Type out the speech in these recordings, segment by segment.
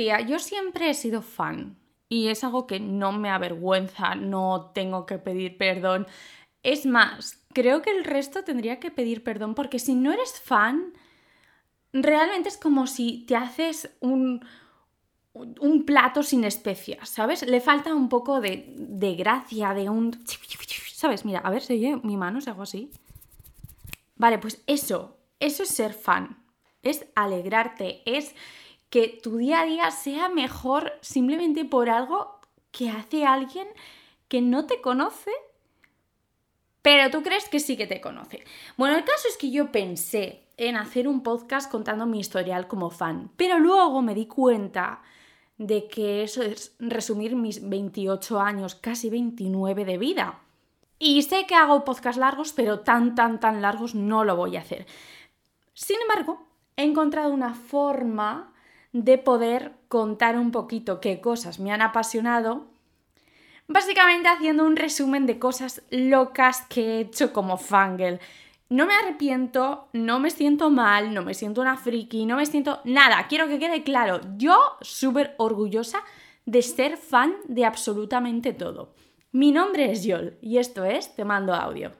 tía, yo siempre he sido fan y es algo que no me avergüenza, no tengo que pedir perdón. Es más, creo que el resto tendría que pedir perdón porque si no eres fan, realmente es como si te haces un, un plato sin especias, ¿sabes? Le falta un poco de, de gracia, de un... ¿Sabes? Mira, a ver si oye mi mano, si hago así. Vale, pues eso, eso es ser fan. Es alegrarte, es que tu día a día sea mejor simplemente por algo que hace alguien que no te conoce, pero tú crees que sí que te conoce. Bueno, el caso es que yo pensé en hacer un podcast contando mi historial como fan, pero luego me di cuenta de que eso es resumir mis 28 años, casi 29 de vida. Y sé que hago podcast largos, pero tan, tan, tan largos no lo voy a hacer. Sin embargo, he encontrado una forma de poder contar un poquito qué cosas me han apasionado, básicamente haciendo un resumen de cosas locas que he hecho como fangirl. No me arrepiento, no me siento mal, no me siento una friki, no me siento nada. Quiero que quede claro, yo súper orgullosa de ser fan de absolutamente todo. Mi nombre es Yol y esto es Te mando audio.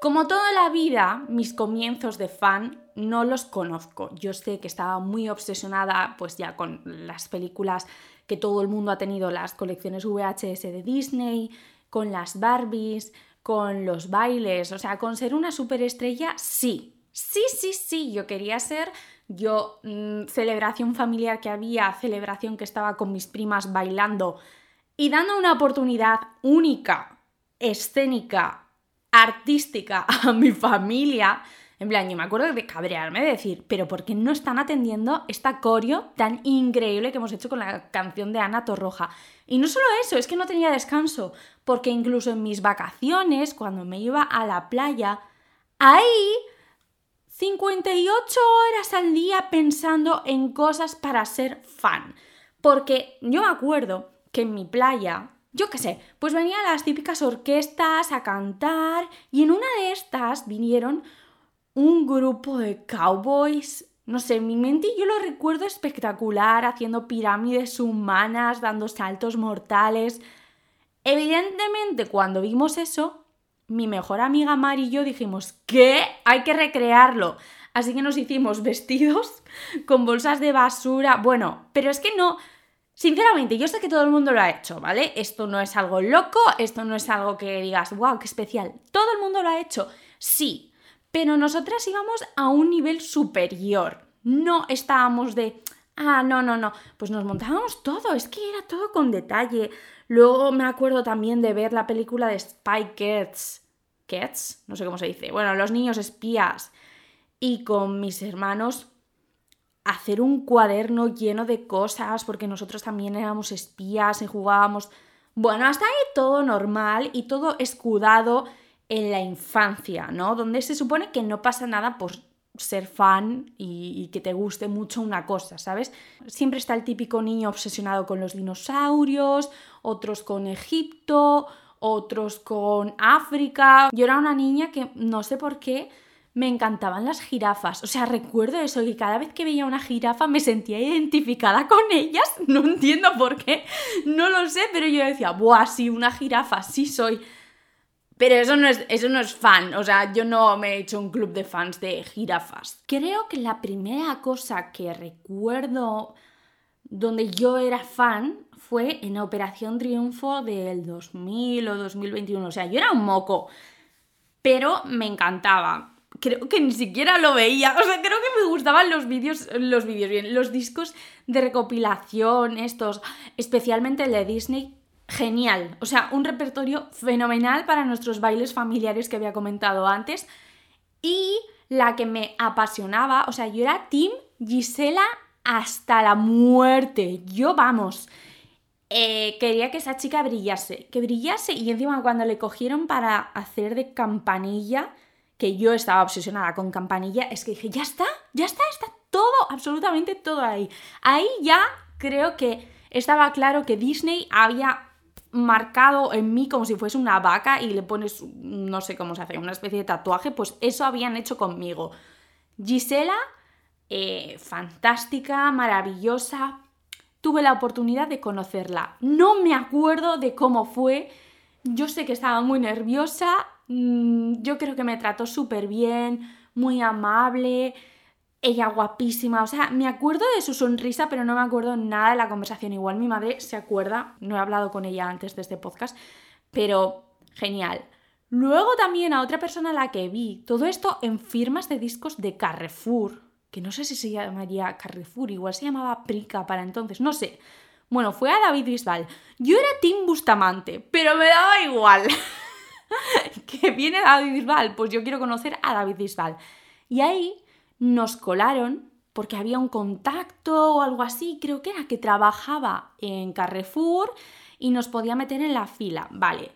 Como toda la vida, mis comienzos de fan no los conozco. Yo sé que estaba muy obsesionada pues ya con las películas que todo el mundo ha tenido, las colecciones VHS de Disney, con las Barbies, con los bailes, o sea, con ser una superestrella, sí. Sí, sí, sí, yo quería ser, yo, mm, celebración familiar que había, celebración que estaba con mis primas bailando y dando una oportunidad única, escénica, artística a mi familia, en plan, yo me acuerdo de cabrearme, de decir, pero ¿por qué no están atendiendo esta coreo tan increíble que hemos hecho con la canción de Ana Torroja? Y no solo eso, es que no tenía descanso, porque incluso en mis vacaciones, cuando me iba a la playa, ahí 58 horas al día pensando en cosas para ser fan. Porque yo me acuerdo que en mi playa, yo qué sé, pues venían las típicas orquestas a cantar y en una de estas vinieron un grupo de cowboys. No sé, en mi mente yo lo recuerdo espectacular, haciendo pirámides humanas, dando saltos mortales. Evidentemente, cuando vimos eso, mi mejor amiga Mari y yo dijimos, ¿qué? Hay que recrearlo. Así que nos hicimos vestidos con bolsas de basura. Bueno, pero es que no... Sinceramente, yo sé que todo el mundo lo ha hecho, ¿vale? Esto no es algo loco, esto no es algo que digas, wow, qué especial. Todo el mundo lo ha hecho. Sí, pero nosotras íbamos a un nivel superior. No estábamos de, ah, no, no, no, pues nos montábamos todo, es que era todo con detalle. Luego me acuerdo también de ver la película de Spy Kids. Kids, no sé cómo se dice. Bueno, los niños espías. Y con mis hermanos hacer un cuaderno lleno de cosas, porque nosotros también éramos espías y jugábamos. Bueno, hasta ahí todo normal y todo escudado en la infancia, ¿no? Donde se supone que no pasa nada por ser fan y, que te guste mucho una cosa, ¿sabes? Siempre está el típico niño obsesionado con los dinosaurios, otros con Egipto, otros con África. Yo era una niña que no sé por qué me encantaban las jirafas. O sea, recuerdo eso, que cada vez que veía una jirafa me sentía identificada con ellas. No entiendo por qué, no lo sé, pero yo decía, ¡buah, sí, una jirafa, sí soy! Pero eso no, es, eso no es fan, o sea, yo no me he hecho un club de fans de jirafas. Creo que la primera cosa que recuerdo donde yo era fan fue en Operación Triunfo del 2000 o 2021. O sea, yo era un moco, pero me encantaba. Creo que ni siquiera lo veía. O sea, creo que me gustaban los vídeos, los vídeos bien, los discos de recopilación, estos, especialmente el de Disney, genial. O sea, un repertorio fenomenal para nuestros bailes familiares que había comentado antes. Y la que me apasionaba, o sea, yo era Team Gisela hasta la muerte. Yo, vamos, eh, quería que esa chica brillase, que brillase. Y encima cuando le cogieron para hacer de campanilla, que yo estaba obsesionada con campanilla, es que dije, ya está, ya está, está todo, absolutamente todo ahí. Ahí ya creo que estaba claro que Disney había marcado en mí como si fuese una vaca y le pones, no sé cómo se hace, una especie de tatuaje, pues eso habían hecho conmigo. Gisela, eh, fantástica, maravillosa. tuve la oportunidad de conocerla. No me acuerdo de cómo fue. Yo sé que estaba muy nerviosa. Mm, yo creo que me trató súper bien, muy amable. Ella guapísima, o sea, me acuerdo de su sonrisa, pero no me acuerdo nada de la conversación. Igual mi madre se acuerda, no he hablado con ella antes de este podcast, pero genial. Luego también a otra persona a la que vi, todo esto en firmas de discos de Carrefour, que no sé si se llamaría Carrefour, igual se llamaba Prica para entonces, no sé. Bueno, fue a David Bisbal. Yo era Tim Bustamante, pero me daba igual. que viene David Bisbal, pues yo quiero conocer a David Bisbal. Y ahí nos colaron porque había un contacto o algo así, creo que era que trabajaba en Carrefour y nos podía meter en la fila. Vale.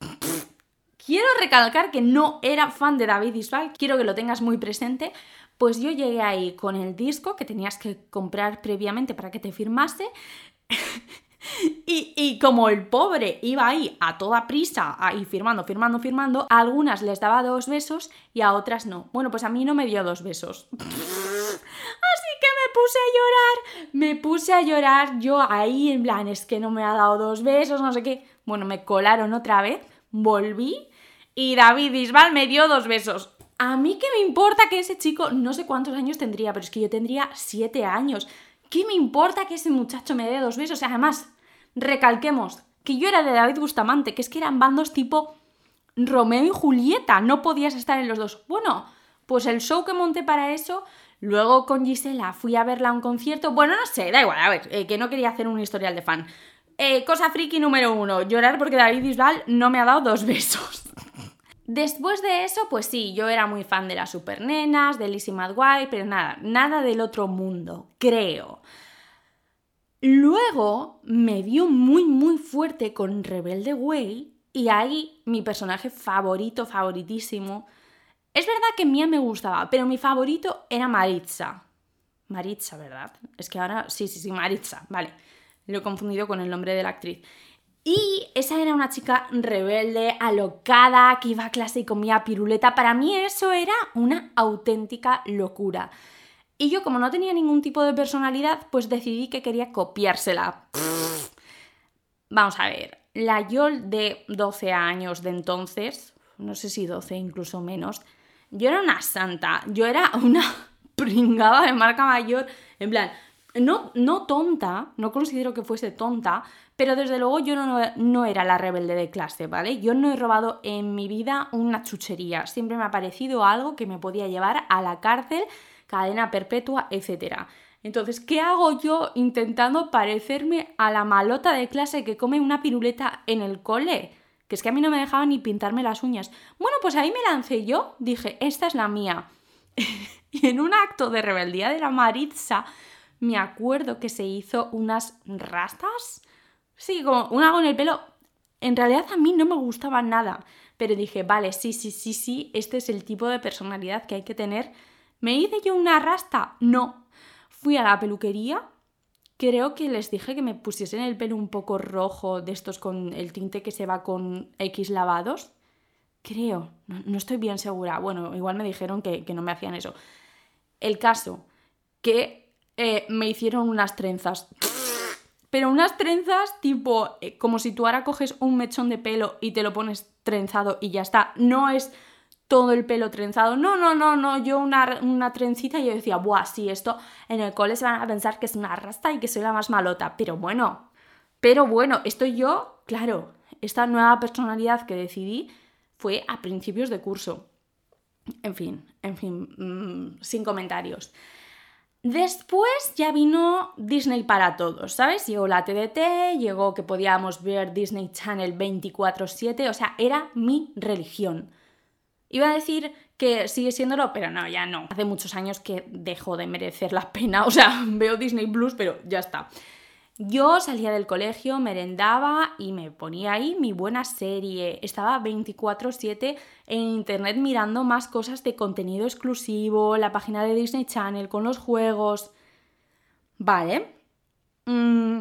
Quiero recalcar que no era fan de David Bisbal, quiero que lo tengas muy presente, pues yo llegué ahí con el disco que tenías que comprar previamente para que te firmase. y, como el pobre iba ahí a toda prisa, ahí firmando, firmando, firmando, a algunas les daba dos besos y a otras no. Bueno, pues a mí no me dio dos besos. Así que me puse a llorar, me puse a llorar yo ahí en plan, es que no me ha dado dos besos, no sé qué. Bueno, me colaron otra vez, volví y David Bisbal me dio dos besos. A mí qué me importa que ese chico, no sé cuántos años tendría, pero es que yo tendría siete años. ¿Qué me importa que ese muchacho me dé dos besos? Además, recalquemos que yo era de David Bustamante, que es que eran bandos tipo Romeo y Julieta, no podías estar en los dos. Bueno, pues el show que monté para eso, luego con Gisela fui a verla a un concierto, bueno, no sé, da igual, a ver, eh, que no quería hacer un historial de fan. Eh, cosa friki número uno, llorar porque David Bisbal no me ha dado dos besos. Después de eso, pues sí, yo era muy fan de las supernenas, de Lizzie McGuire, pero nada, nada del otro mundo, creo. Luego me dio muy muy fuerte con Rebelde Way y ahí mi personaje favorito, favoritísimo. Es verdad que Mía me gustaba, pero mi favorito era Maritza. Maritza, ¿verdad? Es que ahora sí, sí, sí, Maritza, vale. Lo he confundido con el nombre de la actriz. Y esa era una chica rebelde, alocada, que iba a clase y comía piruleta. Para mí eso era una auténtica locura. Y yo como no tenía ningún tipo de personalidad, pues decidí que quería copiársela. Vamos a ver, la Yol de 12 años de entonces, no sé si 12, incluso menos, yo era una santa, yo era una pringada de marca mayor, en plan, no, no tonta, no considero que fuese tonta, pero desde luego yo no, no, era la rebelde de clase, ¿vale? Yo no he robado en mi vida una chuchería. Siempre me ha parecido algo que me podía llevar a la cárcel, cadena perpetua, etc. Entonces, ¿qué hago yo intentando parecerme a la malota de clase que come una piruleta en el cole? Que es que a mí no me dejaba ni pintarme las uñas. Bueno, pues ahí me lancé yo, dije, esta es la mía. y en un acto de rebeldía de la Maritza, me acuerdo que se hizo unas rastas Sí, como un algo en el pelo. En realidad a mí no me gustaba nada, pero dije, vale, sí, sí, sí, sí, este es el tipo de personalidad que hay que tener. ¿Me hice yo una rasta? No. Fui a la peluquería, creo que les dije que me pusiesen el pelo un poco rojo, de estos con el tinte que se va con X lavados. Creo, no, estoy bien segura. Bueno, igual me dijeron que, no me hacían eso. El caso, que eh, me hicieron unas trenzas pero unas trenzas tipo, eh, como si tú ahora coges un mechón de pelo y te lo pones trenzado y ya está. No es todo el pelo trenzado. No, no, no, no. Yo una, una trencita y yo decía, buah, sí, esto en el cole se van a pensar que es una rasta y que soy la más malota. Pero bueno, pero bueno, estoy yo, claro, esta nueva personalidad que decidí fue a principios de curso. En fin, en fin, mm, sin comentarios. Después ya vino Disney para todos, ¿sabes? Llegó la TDT, llegó que podíamos ver Disney Channel 24/7, o sea, era mi religión. Iba a decir que sigue siéndolo, pero no, ya no. Hace muchos años que dejó de merecer la pena, o sea, veo Disney Plus, pero ya está. Yo salía del colegio, merendaba y me ponía ahí mi buena serie. Estaba 24/7 en internet mirando más cosas de contenido exclusivo, la página de Disney Channel con los juegos. Vale. Mm,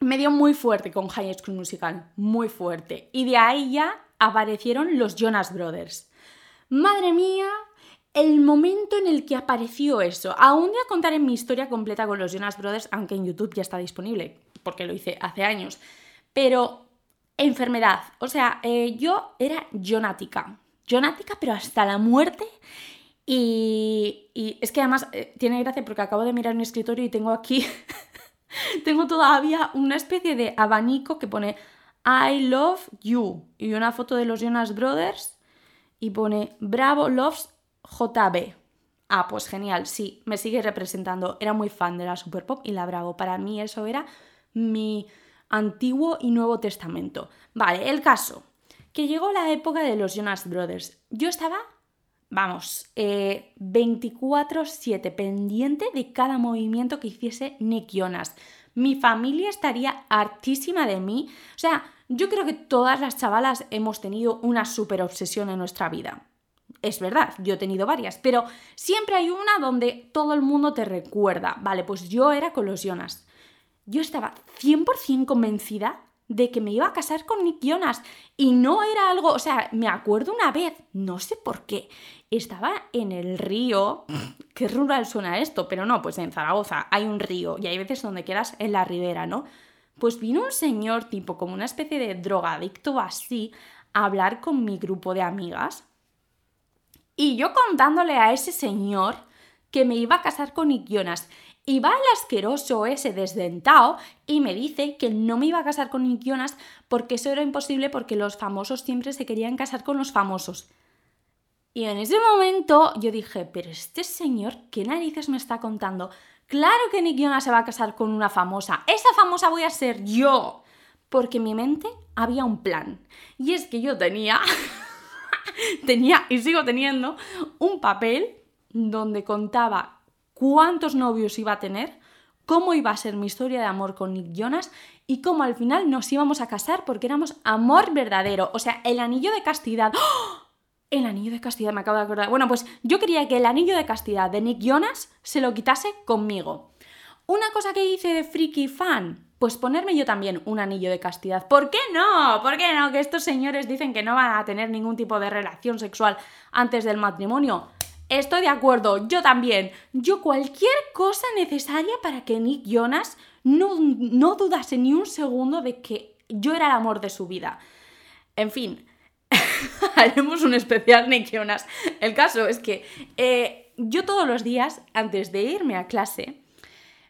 me dio muy fuerte con High School Musical, muy fuerte. Y de ahí ya aparecieron los Jonas Brothers. Madre mía, el momento en el que apareció eso. Aún voy a contar en mi historia completa con los Jonas Brothers, aunque en YouTube ya está disponible, porque lo hice hace años. Pero enfermedad, o sea, eh, yo era jonática, jonática, pero hasta la muerte. Y, es que además eh, tiene gracia porque acabo de mirar mi escritorio y tengo aquí, tengo todavía una especie de abanico que pone I love you y una foto de los Jonas Brothers y pone Bravo loves JB. Ah, pues genial, sí, me sigue representando. Era muy fan de la Super Pop y la Bravo. Para mí eso era mi Antiguo y Nuevo Testamento. Vale, el caso, que llegó la época de los Jonas Brothers. Yo estaba, vamos, 24/7 eh, pendiente de cada movimiento que hiciese Nick Jonas. Mi familia estaría hartísima de mí. O sea, yo creo que todas las chavalas hemos tenido una super obsesión en nuestra vida es verdad, yo he tenido varias, pero siempre hay una donde todo el mundo te recuerda. Vale, pues yo era con los Jonas. Yo estaba 100% convencida de que me iba a casar con Nick Jonas y no era algo, o sea, me acuerdo una vez, no sé por qué, estaba en el río, qué rural suena esto, pero no, pues en Zaragoza hay un río y hay veces donde quedas en la ribera, ¿no? Pues vino un señor tipo como una especie de drogadicto así a hablar con mi grupo de amigas y yo contándole a ese señor que me iba a casar con Nick Jonas. Y va el asqueroso ese desdentado y me dice que no me iba a casar con Nick Jonas porque eso era imposible porque los famosos siempre se querían casar con los famosos. Y en ese momento yo dije, pero este señor, ¿qué narices me está contando? Claro que Nick Jonas se va a casar con una famosa. Esa famosa voy a ser yo. Porque en mi mente había un plan. Y es que yo tenía tenía y sigo teniendo un papel donde contaba cuántos novios iba a tener, cómo iba a ser mi historia de amor con Nick Jonas y cómo al final nos íbamos a casar porque éramos amor verdadero. O sea, el anillo de castidad. ¡Oh! El anillo de castidad, me acabo de acordar. Bueno, pues yo quería que el anillo de castidad de Nick Jonas se lo quitase conmigo. Una cosa que hice de freaky fan, pues ponerme yo también un anillo de castidad. ¿Por qué no? ¿Por qué no? Que estos señores dicen que no van a tener ningún tipo de relación sexual antes del matrimonio. Estoy de acuerdo, yo también. Yo cualquier cosa necesaria para que Nick Jonas no, no dudase ni un segundo de que yo era el amor de su vida. En fin, haremos un especial Nick Jonas. El caso es que eh, yo todos los días, antes de irme a clase,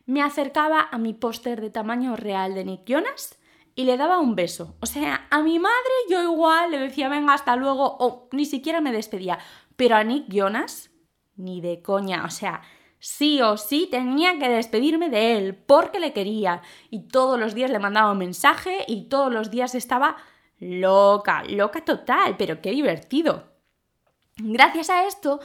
me acercaba a mi póster de tamaño real de Nick Jonas y le daba un beso. O sea, a mi madre yo igual le decía venga hasta luego o ni siquiera me despedía. Pero a Nick Jonas, ni de coña. O sea, sí o sí tenía que despedirme de él porque le quería. Y todos los días le mandaba un mensaje y todos los días estaba loca, loca total, pero qué divertido. Gracias a esto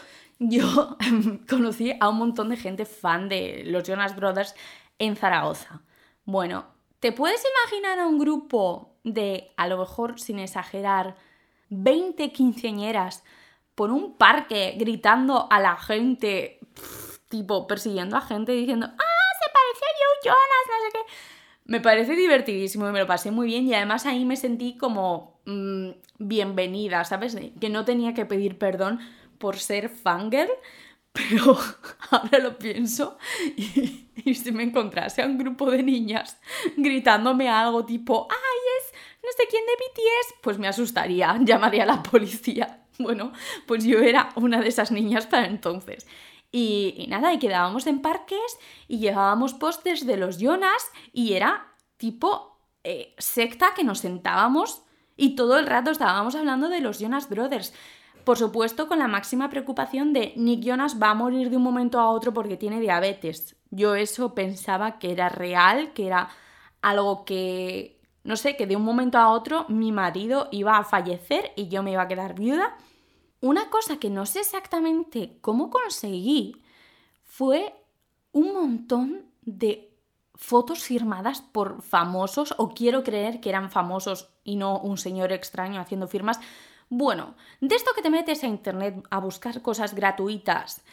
yo conocí a un montón de gente fan de los Jonas Brothers en Zaragoza. Bueno, ¿te puedes imaginar a un grupo de, a lo mejor sin exagerar, 20 quinceañeras por un parque gritando a la gente, tipo persiguiendo a gente diciendo, ¡ah, se parece a Joe Jonas! No sé qué. Me parece divertidísimo y me lo pasé muy bien y además ahí me sentí como mm, bienvenida, ¿sabes? Que no tenía que pedir perdón por ser fangirl, pero ahora lo pienso y, si me encontrase a un grupo de niñas gritándome algo tipo, ¡ay, es no sé quién de BTS! Pues me asustaría, llamaría a la policía. Bueno, pues yo era una de esas niñas para entonces. Y, nada, y quedábamos en parques y llevábamos postes de los Jonas y era tipo eh, secta que nos sentábamos y todo el rato estábamos hablando de los Jonas Brothers. Por supuesto, con la máxima preocupación de Nick Jonas va a morir de un momento a otro porque tiene diabetes. Yo eso pensaba que era real, que era algo que, no sé, que de un momento a otro mi marido iba a fallecer y yo me iba a quedar viuda. Una cosa que no sé exactamente cómo conseguí fue un montón de fotos firmadas por famosos, o quiero creer que eran famosos y no un señor extraño haciendo firmas, bueno, de esto que te metes a internet a buscar cosas gratuitas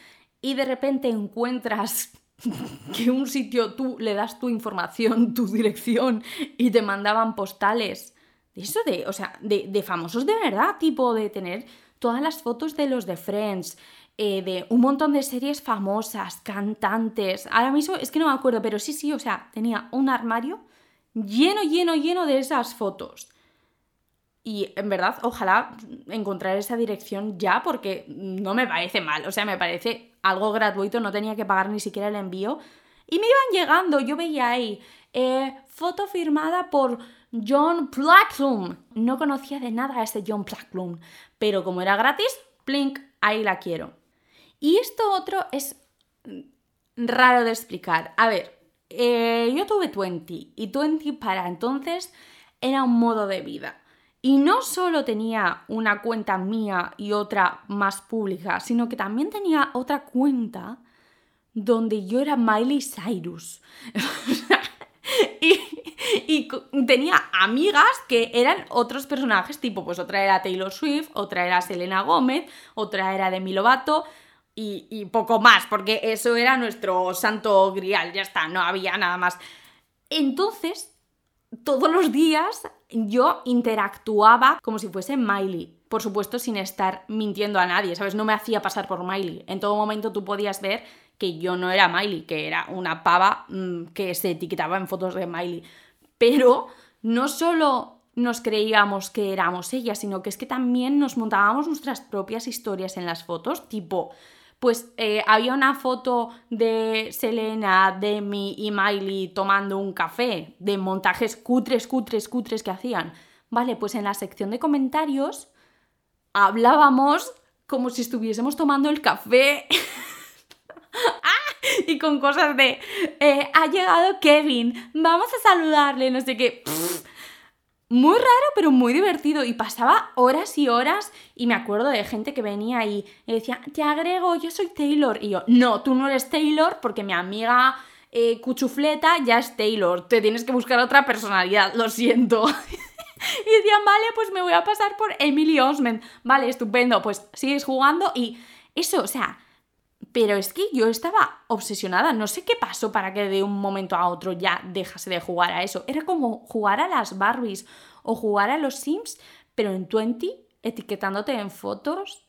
y de repente encuentras que un sitio tú le das tu información, tu dirección y te mandaban postales. De eso de, o sea, de, famosos de verdad, tipo de tener todas las fotos de los de Friends, eh, de un montón de series famosas, cantantes. Ahora mismo es que no me acuerdo, pero sí, sí, o sea, tenía un armario lleno, lleno, lleno de esas fotos. Y en verdad, ojalá encontrar esa dirección ya porque no me parece mal, o sea, me parece algo gratuito, no tenía que pagar ni siquiera el envío. Y me iban llegando, yo veía ahí, eh, foto firmada por John Plackloom. No conocía de nada a este John Plackloom, pero como era gratis, plink, ahí la quiero. Y esto otro es raro de explicar. A ver, eh, yo tuve 20 y 20 para entonces era un modo de vida. Y no solo tenía una cuenta mía y otra más pública, sino que también tenía otra cuenta donde yo era Miley Cyrus. y, tenía amigas que eran otros personajes, tipo, pues otra era Taylor Swift, otra era Selena Gómez, otra era Demi Lovato y, y poco más, porque eso era nuestro santo grial, ya está, no había nada más. Entonces, todos los días yo interactuaba como si fuese Miley. Por supuesto, sin estar mintiendo a nadie, ¿sabes? No me hacía pasar por Miley. En todo momento tú podías ver que yo no era Miley, que era una pava mm, que se etiquetaba en fotos de Miley. Pero no solo nos creíamos que éramos ella, sino que es que también nos montábamos nuestras propias historias en las fotos, tipo, pues eh, había una foto de Selena, Demi y Miley tomando un café, de montajes cutres, cutres, cutres que hacían. Vale, pues en la sección de comentarios hablábamos como si estuviésemos tomando el café. ¡Ah! Y con cosas de, eh, ha llegado Kevin, vamos a saludarle, no sé qué muy raro, pero muy divertido. Y pasaba horas y horas. Y me acuerdo de gente que venía y, decía, te agrego, yo soy Taylor. Y yo, no, tú no eres Taylor porque mi amiga eh, Cuchufleta ya es Taylor. Te tienes que buscar otra personalidad, lo siento. y decían, vale, pues me voy a pasar por Emily Osment. Vale, estupendo. Pues sigues jugando y eso, o sea, pero es que yo estaba obsesionada, no sé qué pasó para que de un momento a otro ya dejase de jugar a eso. Era como jugar a las Barbies o jugar a los Sims, pero en 20, etiquetándote en fotos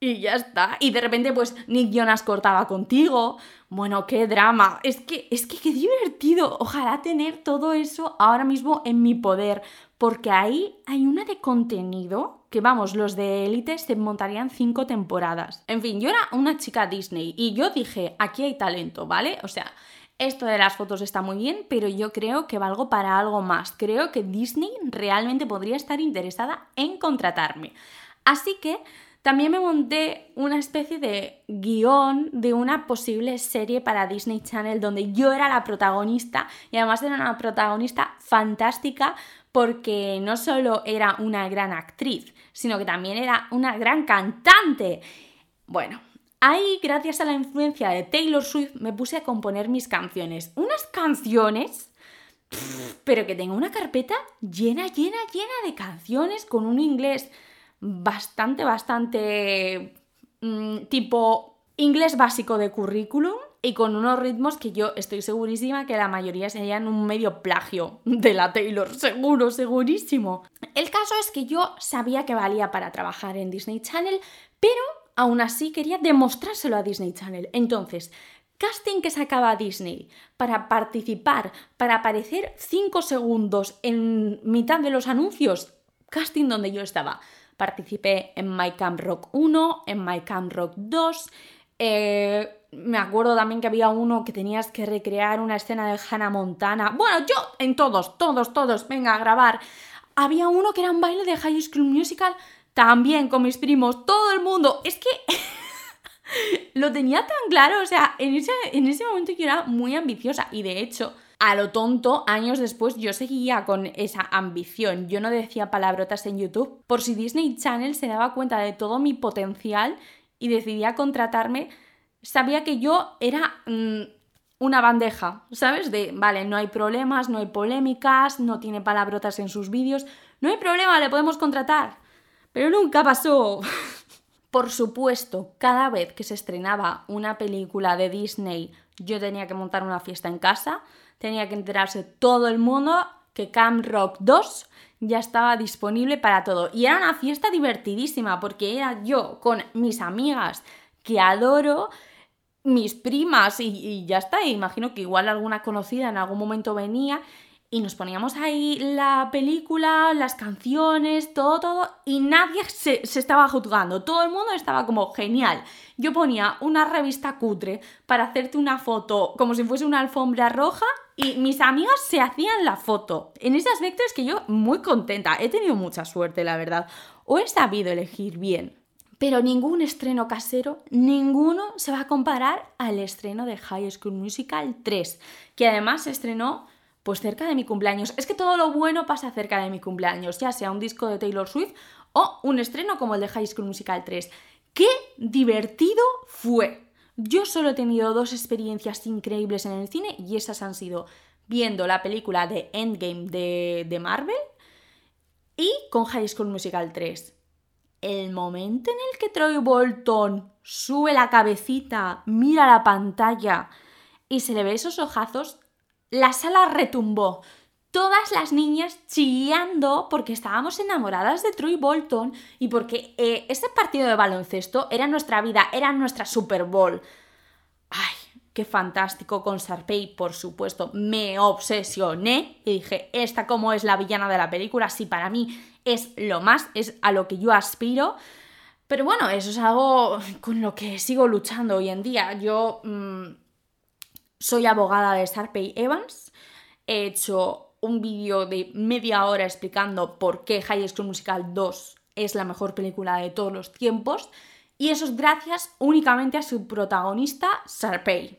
y ya está. Y de repente, pues Nick Jonas cortaba contigo. Bueno, qué drama. Es que, es que qué divertido. Ojalá tener todo eso ahora mismo en mi poder. Porque ahí hay una de contenido que, vamos, los de Elite se montarían cinco temporadas. En fin, yo era una chica Disney y yo dije, aquí hay talento, ¿vale? O sea, esto de las fotos está muy bien, pero yo creo que valgo para algo más. Creo que Disney realmente podría estar interesada en contratarme. Así que también me monté una especie de guion de una posible serie para Disney Channel donde yo era la protagonista y además era una protagonista fantástica porque no solo era una gran actriz, sino que también era una gran cantante. Bueno, ahí gracias a la influencia de Taylor Swift me puse a componer mis canciones. Unas canciones pero que tengo una carpeta llena, llena, llena de canciones con un inglés bastante, bastante mm, tipo inglés básico de currículum y con unos ritmos que yo estoy segurísima que la mayoría serían un medio plagio de la Taylor, seguro, segurísimo. El caso es que yo sabía que valía para trabajar en Disney Channel, pero aún así quería demostrárselo a Disney Channel. Entonces, casting que sacaba Disney para participar, para aparecer 5 segundos en mitad de los anuncios, casting donde yo estaba. Participé en My Camp Rock 1, en My Camp Rock 2. Eh, me acuerdo también que había uno que tenías que recrear una escena de Hannah Montana. Bueno, yo en todos, todos, todos, venga a grabar. Había uno que era un baile de High School Musical, también con mis primos, todo el mundo. Es que lo tenía tan claro, o sea, en ese, en ese momento yo era muy ambiciosa y de hecho a lo tonto, años después yo seguía con esa ambición. Yo no decía palabrotas en YouTube por si Disney Channel se daba cuenta de todo mi potencial y decidía contratarme. Sabía que yo era mm, una bandeja, ¿sabes? De, vale, no hay problemas, no hay polémicas, no tiene palabrotas en sus vídeos, no hay problema, le podemos contratar. Pero nunca pasó. Por supuesto, cada vez que se estrenaba una película de Disney, yo tenía que montar una fiesta en casa tenía que enterarse todo el mundo que Camp Rock 2 ya estaba disponible para todo. Y era una fiesta divertidísima porque era yo con mis amigas que adoro, mis primas y, ya está, imagino que igual alguna conocida en algún momento venía y nos poníamos ahí la película, las canciones, todo, todo, y nadie se, se, estaba juzgando. Todo el mundo estaba como genial. Yo ponía una revista cutre para hacerte una foto como si fuese una alfombra roja y mis amigas se hacían la foto. En ese aspecto es que yo muy contenta. He tenido mucha suerte, la verdad. O he sabido elegir bien. Pero ningún estreno casero, ninguno se va a comparar al estreno de High School Musical 3, que además se estrenó pues cerca de mi cumpleaños. Es que todo lo bueno pasa cerca de mi cumpleaños, ya sea un disco de Taylor Swift o un estreno como el de High School Musical 3. ¡Qué divertido fue! Yo solo he tenido dos experiencias increíbles en el cine y esas han sido viendo la película de Endgame de, de Marvel y con High School Musical 3. El momento en el que Troy Bolton sube la cabecita, mira la pantalla y se le ve esos ojazos la sala retumbó. Todas las niñas chillando porque estábamos enamoradas de Troy Bolton y porque eh, ese partido de baloncesto era nuestra vida, era nuestra Super Bowl. ¡Ay! Qué fantástico con Sarpey, por supuesto. Me obsesioné y dije, esta como es la villana de la película, sí, para mí es lo más, es a lo que yo aspiro. Pero bueno, eso es algo con lo que sigo luchando hoy en día. Yo mm, soy abogada de Sarpey Evans. He hecho un vídeo de media hora explicando por qué High School Musical 2 es la mejor película de todos los tiempos. Y eso es gracias únicamente a su protagonista, Sarpey.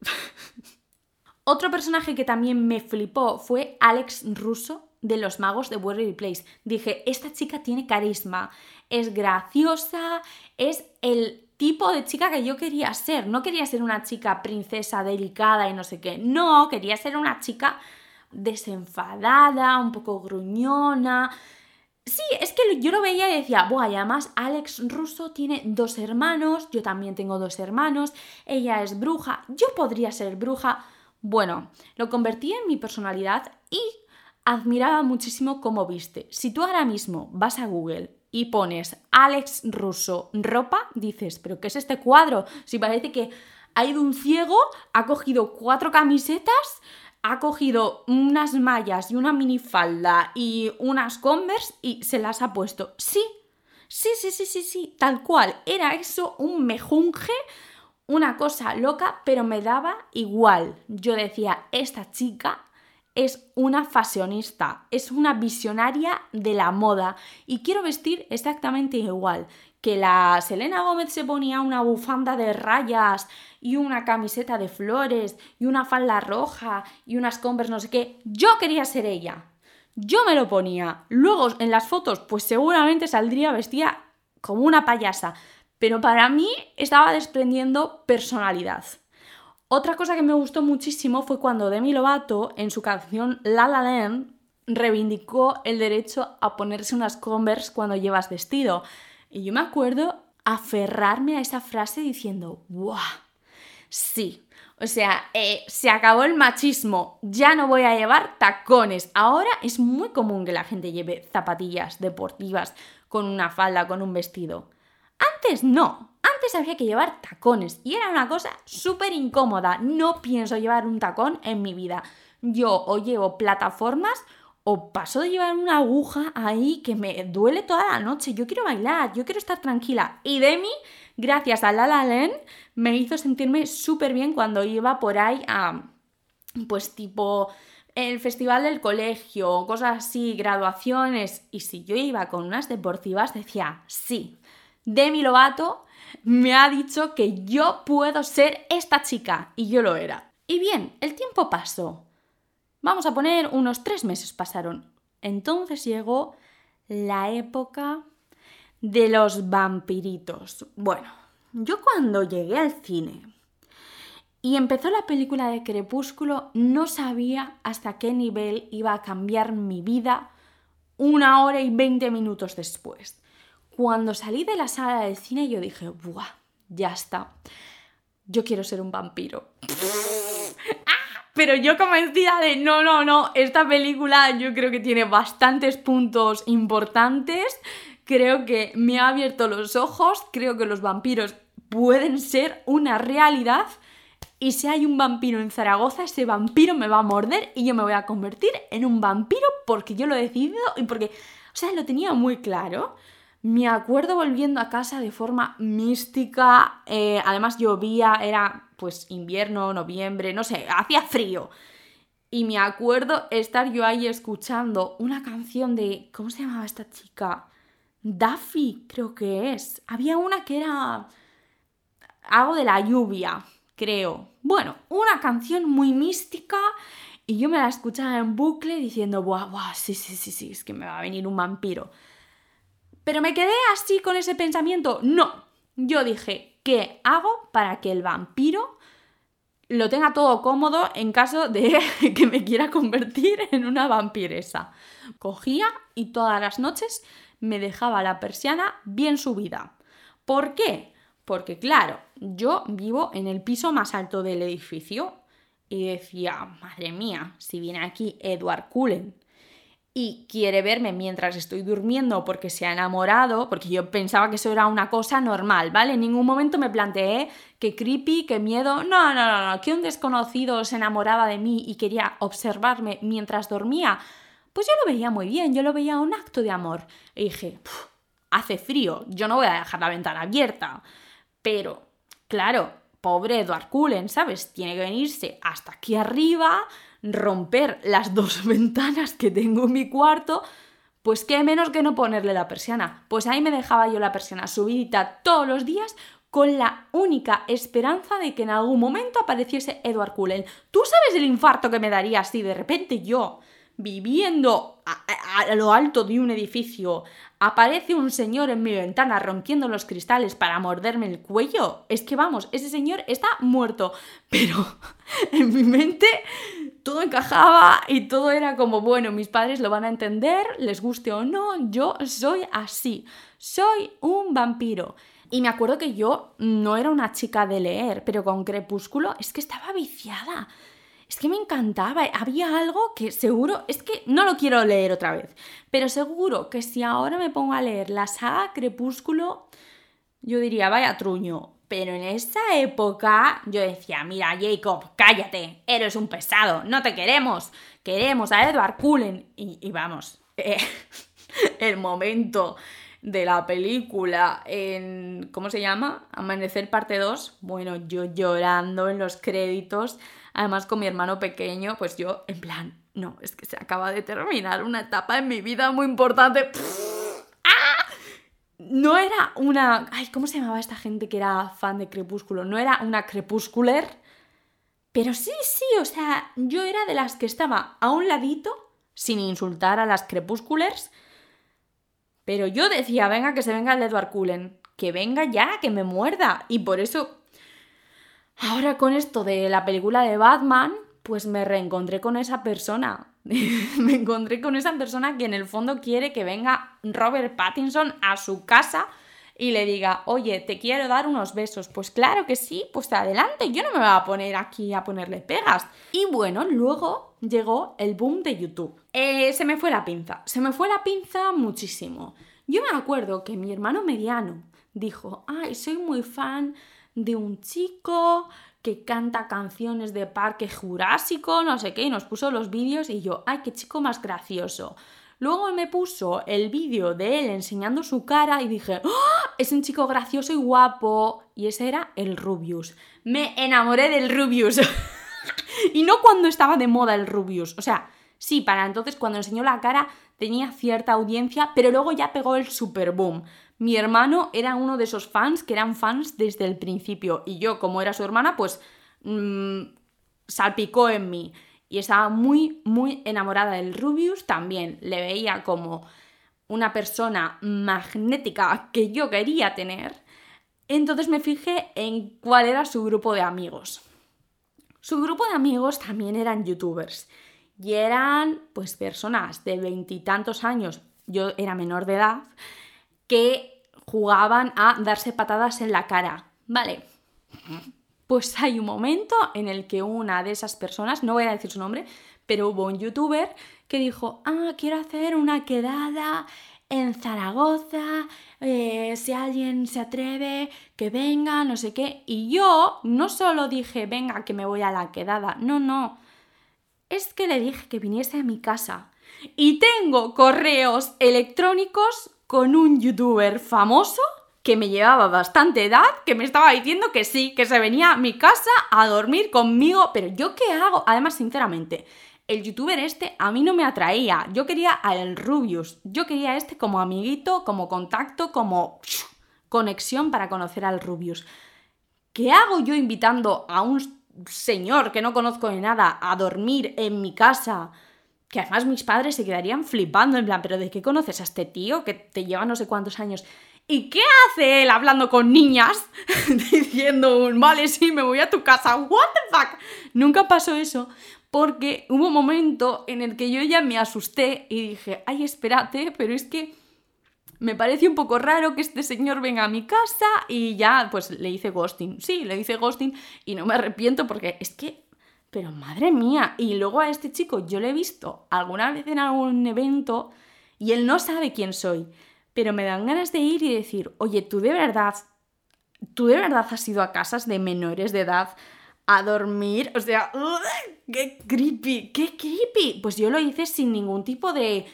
Otro personaje que también me flipó fue Alex Russo de Los Magos de Waverly Place. Dije, esta chica tiene carisma, es graciosa, es el tipo de chica que yo quería ser. No quería ser una chica princesa delicada y no sé qué. No, quería ser una chica desenfadada, un poco gruñona. Sí, es que yo lo veía y decía, buah, y además Alex Russo tiene dos hermanos, yo también tengo dos hermanos, ella es bruja, yo podría ser bruja. Bueno, lo convertí en mi personalidad y admiraba muchísimo cómo viste. Si tú ahora mismo vas a Google y pones Alex Russo ropa, dices, pero ¿qué es este cuadro? Si parece que ha ido un ciego, ha cogido cuatro camisetas, ha cogido unas mallas y una minifalda y unas Converse y se las ha puesto. Sí, sí, sí, sí, sí, sí, tal cual. Era eso un mejunje, una cosa loca, pero me daba igual. Yo decía, esta chica es una fashionista, es una visionaria de la moda y quiero vestir exactamente igual. Que la Selena Gómez se ponía una bufanda de rayas y una camiseta de flores y una falda roja y unas Converse no sé qué, yo quería ser ella. Yo me lo ponía. Luego en las fotos pues seguramente saldría vestida como una payasa, pero para mí estaba desprendiendo personalidad. Otra cosa que me gustó muchísimo fue cuando Demi Lovato, en su canción La La Land, reivindicó el derecho a ponerse unas Converse cuando llevas vestido. Y yo me acuerdo aferrarme a esa frase diciendo, ¡buah! Sí. O sea, eh, se acabó el machismo, ya no voy a llevar tacones. Ahora es muy común que la gente lleve zapatillas deportivas con una falda, con un vestido. Antes no había que llevar tacones y era una cosa súper incómoda. No pienso llevar un tacón en mi vida. Yo o llevo plataformas o paso de llevar una aguja ahí que me duele toda la noche. Yo quiero bailar, yo quiero estar tranquila. Y Demi, gracias a La me hizo sentirme súper bien cuando iba por ahí a, pues tipo, el festival del colegio, cosas así, graduaciones. Y si yo iba con unas deportivas, decía, sí, Demi Lovato me ha dicho que yo puedo ser esta chica y yo lo era. Y bien, el tiempo pasó. Vamos a poner unos tres meses pasaron. Entonces llegó la época de los vampiritos. Bueno, yo cuando llegué al cine y empezó la película de Crepúsculo, no sabía hasta qué nivel iba a cambiar mi vida una hora y veinte minutos después. Cuando salí de la sala del cine yo dije, ¡buah! Ya está. Yo quiero ser un vampiro. Pero yo convencida de, no, no, no, esta película yo creo que tiene bastantes puntos importantes. Creo que me ha abierto los ojos. Creo que los vampiros pueden ser una realidad y si hay un vampiro en Zaragoza, ese vampiro me va a morder y yo me voy a convertir en un vampiro porque yo lo he decidido y porque, o sea, lo tenía muy claro. Me acuerdo volviendo a casa de forma mística, eh, además llovía, era pues invierno, noviembre, no sé, hacía frío. Y me acuerdo estar yo ahí escuchando una canción de, ¿cómo se llamaba esta chica? Daffy, creo que es. Había una que era algo de la lluvia, creo. Bueno, una canción muy mística y yo me la escuchaba en bucle diciendo, buah, buah, sí, sí, sí, sí, es que me va a venir un vampiro. Pero me quedé así con ese pensamiento. No, yo dije, ¿qué hago para que el vampiro lo tenga todo cómodo en caso de que me quiera convertir en una vampiresa? Cogía y todas las noches me dejaba la persiana bien subida. ¿Por qué? Porque claro, yo vivo en el piso más alto del edificio y decía, madre mía, si viene aquí Edward Cullen y quiere verme mientras estoy durmiendo porque se ha enamorado, porque yo pensaba que eso era una cosa normal, ¿vale? En ningún momento me planteé que creepy, que miedo, no, no, no, no, que un desconocido se enamoraba de mí y quería observarme mientras dormía. Pues yo lo veía muy bien, yo lo veía un acto de amor. Y dije, hace frío, yo no voy a dejar la ventana abierta. Pero, claro, pobre Edward Cullen, ¿sabes? Tiene que venirse hasta aquí arriba, romper las dos ventanas que tengo en mi cuarto. Pues qué menos que no ponerle la persiana. Pues ahí me dejaba yo la persiana subidita todos los días con la única esperanza de que en algún momento apareciese Edward Cullen. ¿Tú sabes el infarto que me daría si de repente yo viviendo a, lo alto de un edificio, aparece un señor en mi ventana rompiendo los cristales para morderme el cuello. Es que vamos, ese señor está muerto. Pero en mi mente todo encajaba y todo era como, bueno, mis padres lo van a entender, les guste o no, yo soy así. Soy un vampiro. Y me acuerdo que yo no era una chica de leer, pero con Crepúsculo es que estaba viciada es que me encantaba. Había algo que seguro, es que no lo quiero leer otra vez, pero seguro que si ahora me pongo a leer la saga Crepúsculo, yo diría, vaya truño. Pero en esa época yo decía, mira Jacob, cállate, eres un pesado, no te queremos, queremos a Edward Cullen. Y, vamos, eh, el momento de la película en, ¿cómo se llama? Amanecer parte 2. Bueno, yo llorando en los créditos Además, con mi hermano pequeño, pues yo, en plan, no, es que se acaba de terminar una etapa en mi vida muy importante. ¡Ah! No era una. Ay, ¿cómo se llamaba esta gente que era fan de Crepúsculo? No era una crepuscular. Pero sí, sí, o sea, yo era de las que estaba a un ladito, sin insultar a las crepusculars. Pero yo decía, venga, que se venga el Edward Cullen. Que venga ya, que me muerda. Y por eso Ahora con esto de la película de Batman, pues me reencontré con esa persona. me encontré con esa persona que en el fondo quiere que venga Robert Pattinson a su casa y le diga, oye, te quiero dar unos besos. Pues claro que sí, pues adelante, yo no me voy a poner aquí a ponerle pegas. Y bueno, luego llegó el boom de YouTube. Eh, se me fue la pinza, se me fue la pinza muchísimo. Yo me acuerdo que mi hermano mediano dijo, ay, soy muy fan de un chico que canta canciones de parque jurásico, no sé qué, y nos puso los vídeos y yo, ay, qué chico más gracioso. Luego me puso el vídeo de él enseñando su cara y dije, ¡Oh! es un chico gracioso y guapo. Y ese era el Rubius. Me enamoré del Rubius. y no cuando estaba de moda el Rubius. O sea, sí, para entonces cuando enseñó la cara tenía cierta audiencia, pero luego ya pegó el super boom. Mi hermano era uno de esos fans que eran fans desde el principio y yo, como era su hermana, pues mm, salpicó en mí y estaba muy, muy enamorada del Rubius también. Le veía como una persona magnética que yo quería tener. Entonces me fijé en cuál era su grupo de amigos. Su grupo de amigos también eran youtubers y eran pues personas de veintitantos años, yo era menor de edad, que jugaban a darse patadas en la cara. Vale. Pues hay un momento en el que una de esas personas, no voy a decir su nombre, pero hubo un youtuber que dijo, ah, quiero hacer una quedada en Zaragoza, eh, si alguien se atreve, que venga, no sé qué. Y yo no solo dije, venga, que me voy a la quedada, no, no. Es que le dije que viniese a mi casa. Y tengo correos electrónicos con un youtuber famoso que me llevaba bastante edad, que me estaba diciendo que sí, que se venía a mi casa a dormir conmigo, pero yo qué hago? Además, sinceramente, el youtuber este a mí no me atraía. Yo quería al Rubius. Yo quería a este como amiguito, como contacto, como conexión para conocer al Rubius. ¿Qué hago yo invitando a un señor que no conozco de nada a dormir en mi casa? Que además mis padres se quedarían flipando en plan, pero ¿de qué conoces a este tío que te lleva no sé cuántos años? ¿Y qué hace él hablando con niñas? Diciendo vale, sí, me voy a tu casa. ¿What the fuck? Nunca pasó eso porque hubo un momento en el que yo ya me asusté y dije, ay, espérate, pero es que me parece un poco raro que este señor venga a mi casa y ya, pues le hice ghosting. Sí, le hice ghosting y no me arrepiento porque es que, pero madre mía, y luego a este chico yo le he visto alguna vez en algún evento y él no sabe quién soy, pero me dan ganas de ir y decir, oye, tú de verdad, tú de verdad has ido a casas de menores de edad a dormir. O sea, ¡qué creepy! ¡Qué creepy! Pues yo lo hice sin ningún tipo de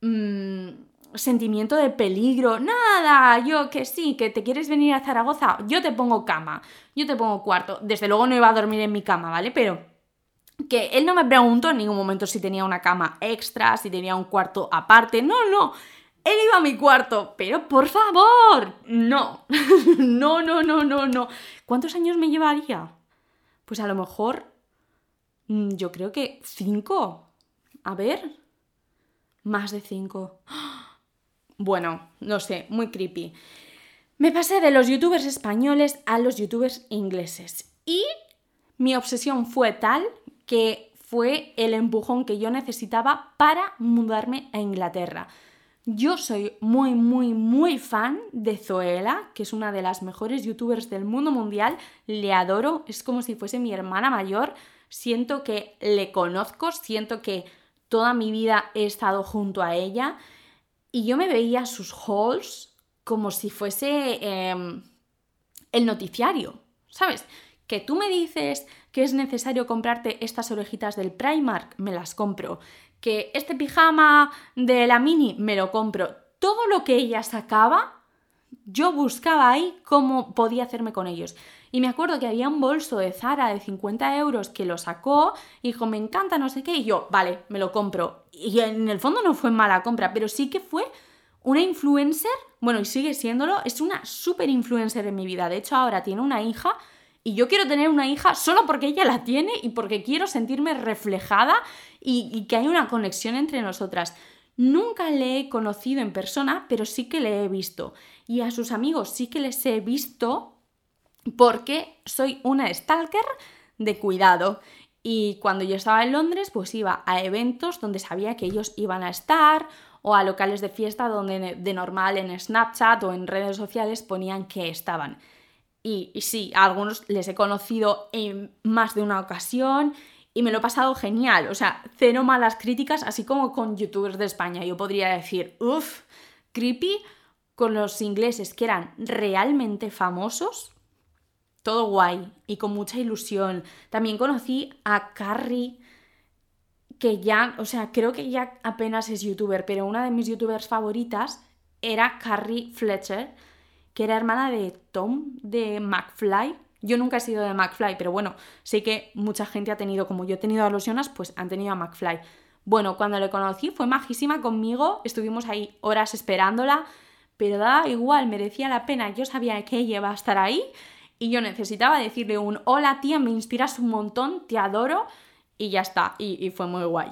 mm, sentimiento de peligro. Nada, yo que sí, que te quieres venir a Zaragoza, yo te pongo cama, yo te pongo cuarto. Desde luego no iba a dormir en mi cama, ¿vale? Pero que él no me preguntó en ningún momento si tenía una cama extra, si tenía un cuarto aparte. No, no. Él iba a mi cuarto, pero por favor, no. no, no, no, no, no. ¿Cuántos años me llevaría? Pues a lo mejor, mm, yo creo que cinco. A ver, más de cinco. Bueno, no sé, muy creepy. Me pasé de los youtubers españoles a los youtubers ingleses. Y mi obsesión fue tal que fue el empujón que yo necesitaba para mudarme a Inglaterra. Yo soy muy, muy, muy fan de Zoela, que es una de las mejores youtubers del mundo mundial. Le adoro, es como si fuese mi hermana mayor. Siento que le conozco, siento que toda mi vida he estado junto a ella. Y yo me veía sus hauls como si fuese em, el noticiario, ¿sabes? Que tú me dices que es necesario comprarte estas orejitas del Primark, me las compro que este pijama de la mini me lo compro. Todo lo que ella sacaba, yo buscaba ahí cómo podía hacerme con ellos. Y me acuerdo que había un bolso de Zara de 50 euros que lo sacó y dijo, me encanta, no sé qué, y yo, vale, me lo compro. Y en el fondo no fue mala compra, pero sí que fue una influencer, bueno, y sigue siéndolo, es una súper influencer en mi vida. De hecho, ahora tiene una hija y yo quiero tener una hija solo porque ella la tiene y porque quiero sentirme reflejada y, que hay una conexión entre nosotras. Nunca le he conocido en persona, pero sí que le he visto. Y a sus amigos sí que les he visto porque soy una stalker de cuidado. Y cuando yo estaba en Londres, pues iba a eventos donde sabía que ellos iban a estar o a locales de fiesta donde de normal en Snapchat o en redes sociales ponían que estaban. Y, sí, a algunos les he conocido en más de una ocasión y me lo he pasado genial. O sea, cero malas críticas, así como con youtubers de España. Yo podría decir, uff, creepy con los ingleses que eran realmente famosos. Todo guay y con mucha ilusión. También conocí a Carrie, que ya, o sea, creo que ya apenas es youtuber, pero una de mis youtubers favoritas era Carrie Fletcher que era hermana de Tom de McFly. Yo nunca he sido de McFly, pero bueno, sé que mucha gente ha tenido, como yo he tenido a los Jonas, pues han tenido a McFly. Bueno, cuando le conocí fue majísima conmigo, estuvimos ahí horas esperándola, pero daba igual, merecía la pena, yo sabía que ella iba a estar ahí y yo necesitaba decirle un hola tía, me inspiras un montón, te adoro y ya está, y, fue muy guay.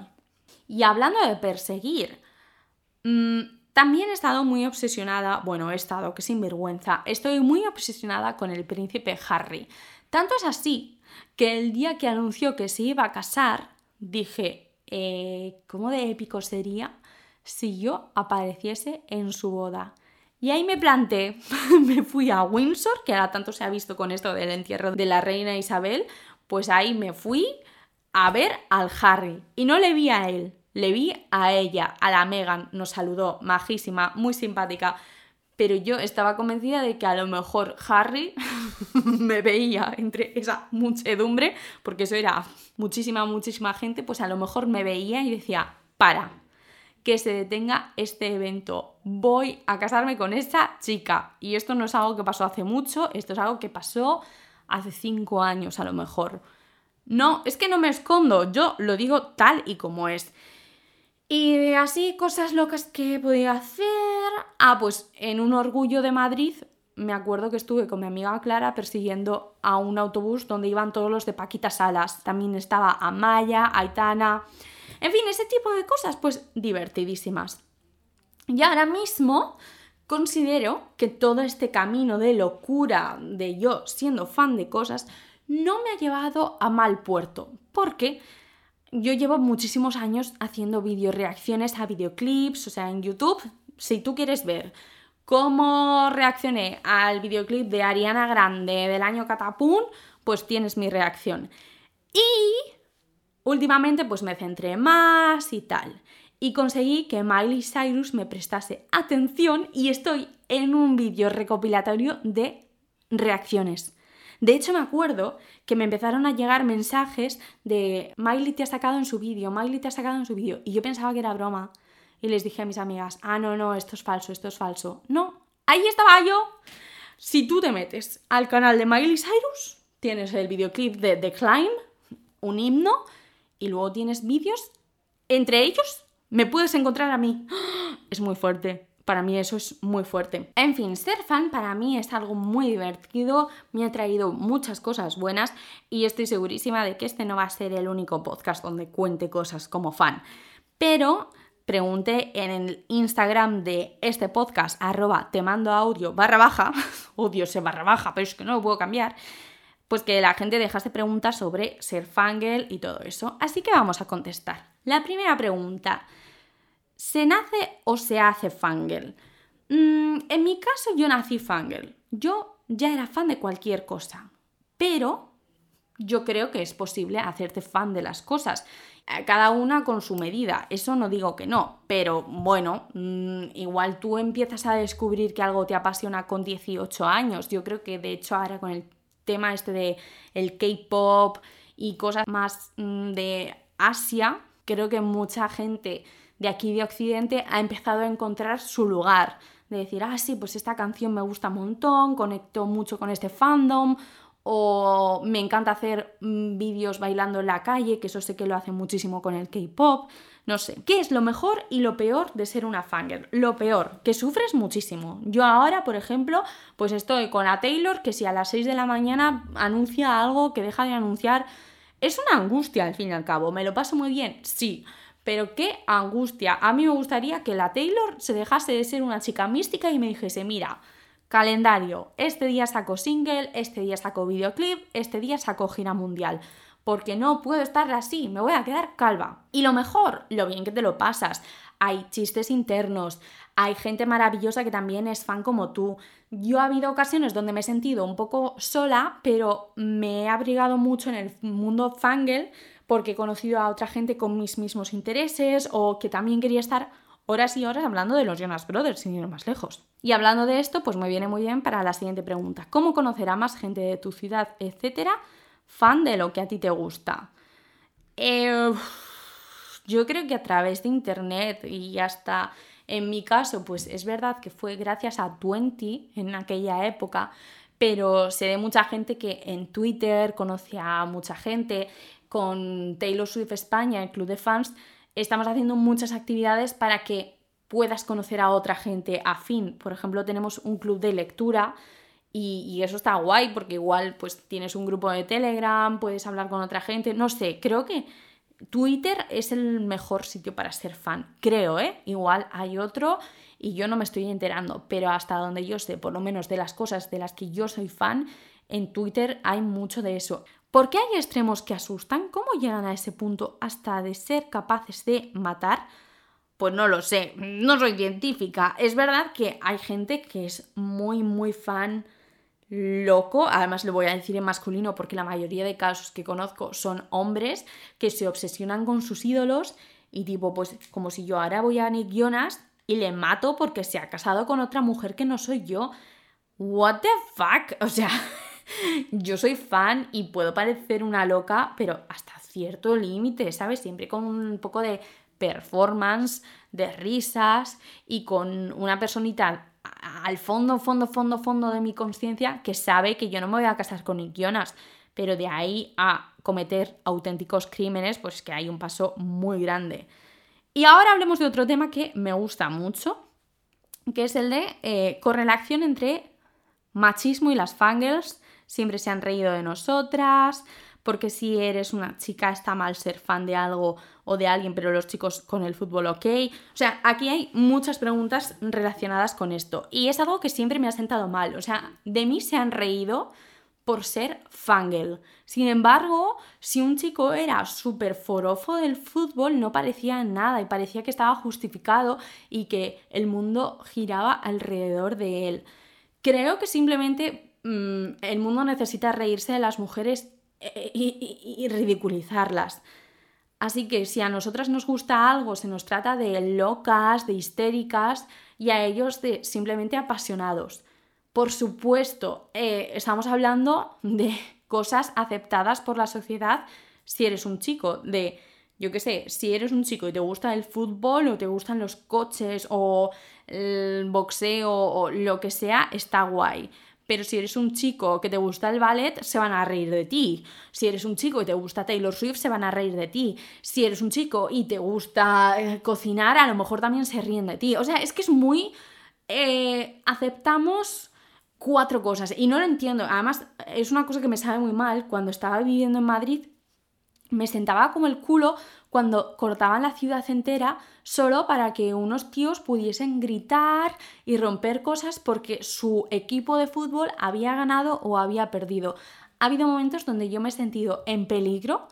Y hablando de perseguir, mmm, también he estado muy obsesionada, bueno, he estado, que sinvergüenza, estoy muy obsesionada con el príncipe Harry. Tanto es así que el día que anunció que se iba a casar, dije, eh, ¿cómo de épico sería si yo apareciese en su boda? Y ahí me planté, me fui a Windsor, que ahora tanto se ha visto con esto del entierro de la reina Isabel, pues ahí me fui a ver al Harry y no le vi a él, Le vi a ella, a la Megan, nos saludó, majísima, muy simpática, pero yo estaba convencida de que a lo mejor Harry me veía entre esa muchedumbre, porque eso era muchísima, muchísima gente, pues a lo mejor me veía y decía, para, que se detenga este evento. Voy a casarme con esa chica. Y esto no es algo que pasó hace mucho, esto es algo que pasó hace cinco años a lo mejor. No, es que no me escondo, yo lo digo tal y como es. Y así cosas locas que podía hacer. Ah, pues en un orgullo de Madrid me acuerdo que estuve con mi amiga Clara persiguiendo a un autobús donde iban todos los de Paquita Salas. También estaba Amaya, Aitana. En fin, ese tipo de cosas, pues divertidísimas. Y ahora mismo considero que todo este camino de locura de yo siendo fan de cosas no me ha llevado a mal puerto. Porque yo llevo muchísimos años haciendo video reacciones a videoclips, o sea, en YouTube, si tú quieres ver cómo reaccioné al videoclip de Ariana Grande del año Catapún, pues tienes mi reacción. Y últimamente pues me centré más y tal. Y conseguí que Miley Cyrus me prestase atención y estoy en un vídeo recopilatorio de reacciones. De hecho, me acuerdo que me empezaron a llegar mensajes de Miley te ha sacado en su vídeo, Miley te ha sacado en su vídeo. Y yo pensaba que era broma. Y les dije a mis amigas, ah, no, no, esto es falso, esto es falso. No, ahí estaba yo. Si tú te metes al canal de Miley Cyrus, tienes el videoclip de The Climb, un himno, y luego tienes vídeos, entre ellos me puedes encontrar a mí. Es muy fuerte. Para mí eso es muy fuerte. En fin, ser fan para mí es algo muy divertido, me ha traído muchas cosas buenas y estoy segurísima de que este no va a ser el único podcast donde cuente cosas como fan. Pero pregunté en el Instagram de este podcast, arroba te mando audio barra baja, odio ese barra baja, pero es que no lo puedo cambiar, pues que la gente dejase preguntas sobre ser fangirl y todo eso. Así que vamos a contestar. La primera pregunta, ¿se nace o se hace fangirl? Mm, en mi caso yo nací fangirl. Yo ya era fan de cualquier cosa, pero yo creo que es posible hacerte fan de las cosas. Cada una con su medida, eso no digo que no, pero bueno, mm, igual tú empiezas a descubrir que algo te apasiona con 18 años. Yo creo que de hecho ahora con el tema este de el K-pop y cosas más mm, de Asia, creo que mucha gente de aquí de Occidente ha empezado a encontrar su lugar. De decir, ah, sí, pues esta canción me gusta un montón, conecto mucho con este fandom, o me encanta hacer mm, vídeos bailando en la calle, que eso sé que lo hace muchísimo con el K-pop. No sé, ¿qué es lo mejor y lo peor de ser una fangirl? Lo peor, que sufres muchísimo. Yo ahora, por ejemplo, pues estoy con la Taylor que si a las 6 de la mañana anuncia algo que deja de anunciar, es una angustia al fin y al cabo. ¿Me lo paso muy bien? Sí. Pero qué angustia. A mí me gustaría que la Taylor se dejase de ser una chica mística y me dijese, mira, calendario, este día saco single, este día saco videoclip, este día saco gira mundial porque no puedo estar así, me voy a quedar calva. Y lo mejor, lo bien que te lo pasas. Hay chistes internos, hay gente maravillosa que también es fan como tú. Yo ha habido ocasiones donde me he sentido un poco sola, pero me he abrigado mucho en el mundo fangirl porque he conocido a otra gente con mis mismos intereses o que también quería estar horas y horas hablando de los Jonas Brothers, sin ir más lejos. Y hablando de esto, pues me viene muy bien para la siguiente pregunta. ¿Cómo conocer a más gente de tu ciudad, etcétera? fan de lo que a ti te gusta? Eh, yo creo que a través de internet y hasta en mi caso, pues es verdad que fue gracias a Twenty en aquella época, pero sé de mucha gente que en Twitter conoce a mucha gente. Con Taylor Swift España, el club de fans, estamos haciendo muchas actividades para que puedas conocer a otra gente afín. Por ejemplo, tenemos un club de lectura y, eso está guay porque igual pues tienes un grupo de Telegram, puedes hablar con otra gente, no sé, creo que Twitter es el mejor sitio para ser fan, creo, ¿eh? Igual hay otro y yo no me estoy enterando, pero hasta donde yo sé, por lo menos de las cosas de las que yo soy fan, en Twitter hay mucho de eso. ¿Por qué hay extremos que asustan? ¿Cómo llegan a ese punto hasta de ser capaces de matar? Pues no lo sé, no soy científica. Es verdad que hay gente que es muy, muy fan loco, además lo voy a decir en masculino porque la mayoría de casos que conozco son hombres que se obsesionan con sus ídolos Y tipo, pues como si yo ahora voy a Nick Jonas y le mato porque se ha casado con otra mujer que no soy yo. What the fuck? O sea, yo soy fan y puedo parecer una loca, pero hasta cierto límite, ¿sabes? Siempre con un poco de performance, de risas y con una personita al fondo, fondo, fondo, fondo de mi conciencia que sabe que yo no me voy a casar con Nick Jonas. Pero de ahí a cometer auténticos crímenes, pues que hay un paso muy grande. Y ahora hablemos de otro tema que me gusta mucho, que es el de eh, correlación entre machismo y las fangirls. Siempre se han reído de nosotras, porque si eres una chica está mal ser fan de algo o de alguien, pero los chicos con el fútbol ok. O sea, aquí hay muchas preguntas relacionadas con esto y es algo que siempre me ha sentado mal. O sea, de mí se han reído por ser fangirl. Sin embargo, si un chico era súper forofo del fútbol, no parecía nada y parecía que estaba justificado y que el mundo giraba alrededor de él. Creo que simplemente mm, el mundo necesita reírse de las mujeres eh, y, ridiculizarlas. Así que si a nosotras nos gusta algo, se nos trata de locas, de histéricas y a ellos de simplemente apasionados. Por supuesto, eh, estamos hablando de cosas aceptadas por la sociedad si eres un chico, de, yo qué sé, si eres un chico y te gusta el fútbol o te gustan los coches o el boxeo o lo que sea, está guay. Pero si eres un chico que te gusta el ballet, se van a reír de ti. Si eres un chico y te gusta Taylor Swift, se van a reír de ti. Si eres un chico y te gusta eh, cocinar, a lo mejor también se ríen de ti. O sea, es que es muy... Eh, aceptamos cuatro cosas y no lo entiendo. Además, es una cosa que me sabe muy mal. Cuando estaba viviendo en Madrid, me sentaba como el culo cuando cortaban la ciudad entera solo para que unos tíos pudiesen gritar y romper cosas porque su equipo de fútbol había ganado o había perdido. Ha habido momentos donde yo me he sentido en peligro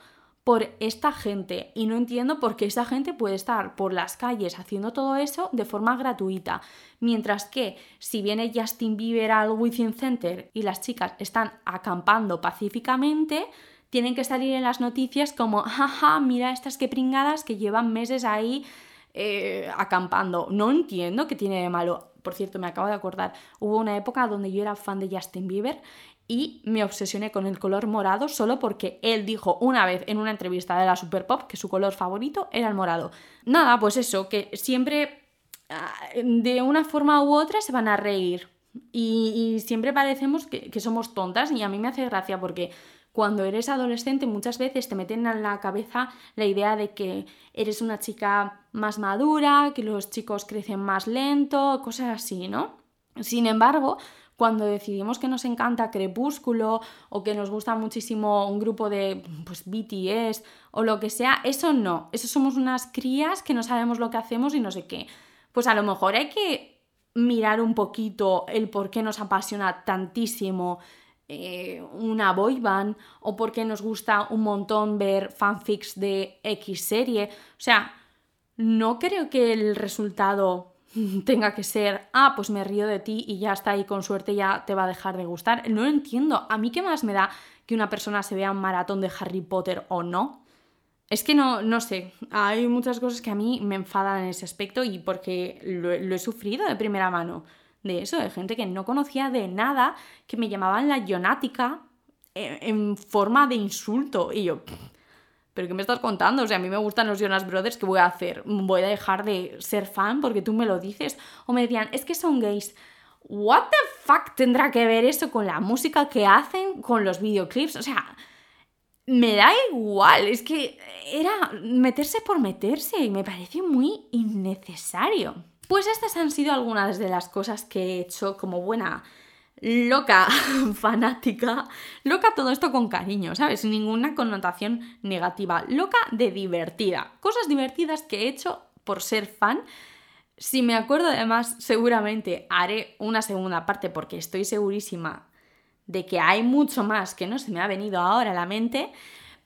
por esta gente y no entiendo por qué esa gente puede estar por las calles haciendo todo eso de forma gratuita, mientras que si viene Justin Bieber al Within Center y las chicas están acampando pacíficamente, tienen que salir en las noticias como, jaja, mira estas que pringadas que llevan meses ahí eh, acampando. No entiendo qué tiene de malo. Por cierto, me acabo de acordar, hubo una época donde yo era fan de Justin Bieber y me obsesioné con el color morado solo porque él dijo una vez en una entrevista de la Super Pop que su color favorito era el morado. Nada, pues eso, que siempre ah, de una forma u otra se van a reír y, siempre parecemos que, que, somos tontas y a mí me hace gracia porque cuando eres adolescente muchas veces te meten en la cabeza la idea de que eres una chica más madura, que los chicos crecen más lento, cosas así, ¿no? Sin embargo, cuando decidimos que nos encanta Crepúsculo o que nos gusta muchísimo un grupo de pues, BTS o lo que sea, eso no, eso somos unas crías que no sabemos lo que hacemos y no sé qué. Pues a lo mejor hay que mirar un poquito el por qué nos apasiona tantísimo eh, una boy o por qué nos gusta un montón ver fanfics de X serie. O sea, no creo que el resultado tenga que ser, ah, pues me río de ti y ya está ahí, con suerte ya te va a dejar de gustar. No lo entiendo. ¿A mí qué más me da que una persona se vea un maratón de Harry Potter o no? Es que no, no sé, hay muchas cosas que a mí me enfadan en ese aspecto y porque lo, he sufrido de primera mano. De eso, de gente que no conocía de nada, que me llamaban la Jonática en, en forma de insulto. Y yo, ¿pero qué me estás contando? O sea, a mí me gustan los Jonas Brothers, ¿qué voy a hacer? ¿Voy a dejar de ser fan porque tú me lo dices? O me decían, es que son gays. ¿What the fuck tendrá que ver eso con la música que hacen, con los videoclips? O sea, me da igual, es que era meterse por meterse y me parece muy innecesario. Pues estas han sido algunas de las cosas que he hecho como buena loca, fanática, loca todo esto con cariño, ¿sabes? Sin ninguna connotación negativa, loca de divertida, cosas divertidas que he hecho por ser fan. Si me acuerdo además, seguramente haré una segunda parte porque estoy segurísima de que hay mucho más que no se me ha venido ahora a la mente,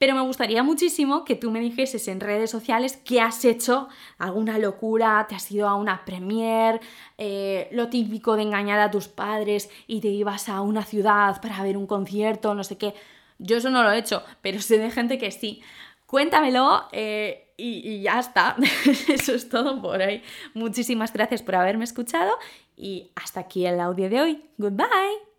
pero me gustaría muchísimo que tú me dijeses en redes sociales qué has hecho, alguna locura, te has ido a una premier, eh, lo típico de engañar a tus padres y te ibas a una ciudad para ver un concierto, no sé qué. Yo eso no lo he hecho, pero sé de gente que sí. cuéntamelo eh, y, y ya está. Eso es todo por hoy. Muchísimas gracias por haberme escuchado y hasta aquí el audio de hoy. Goodbye.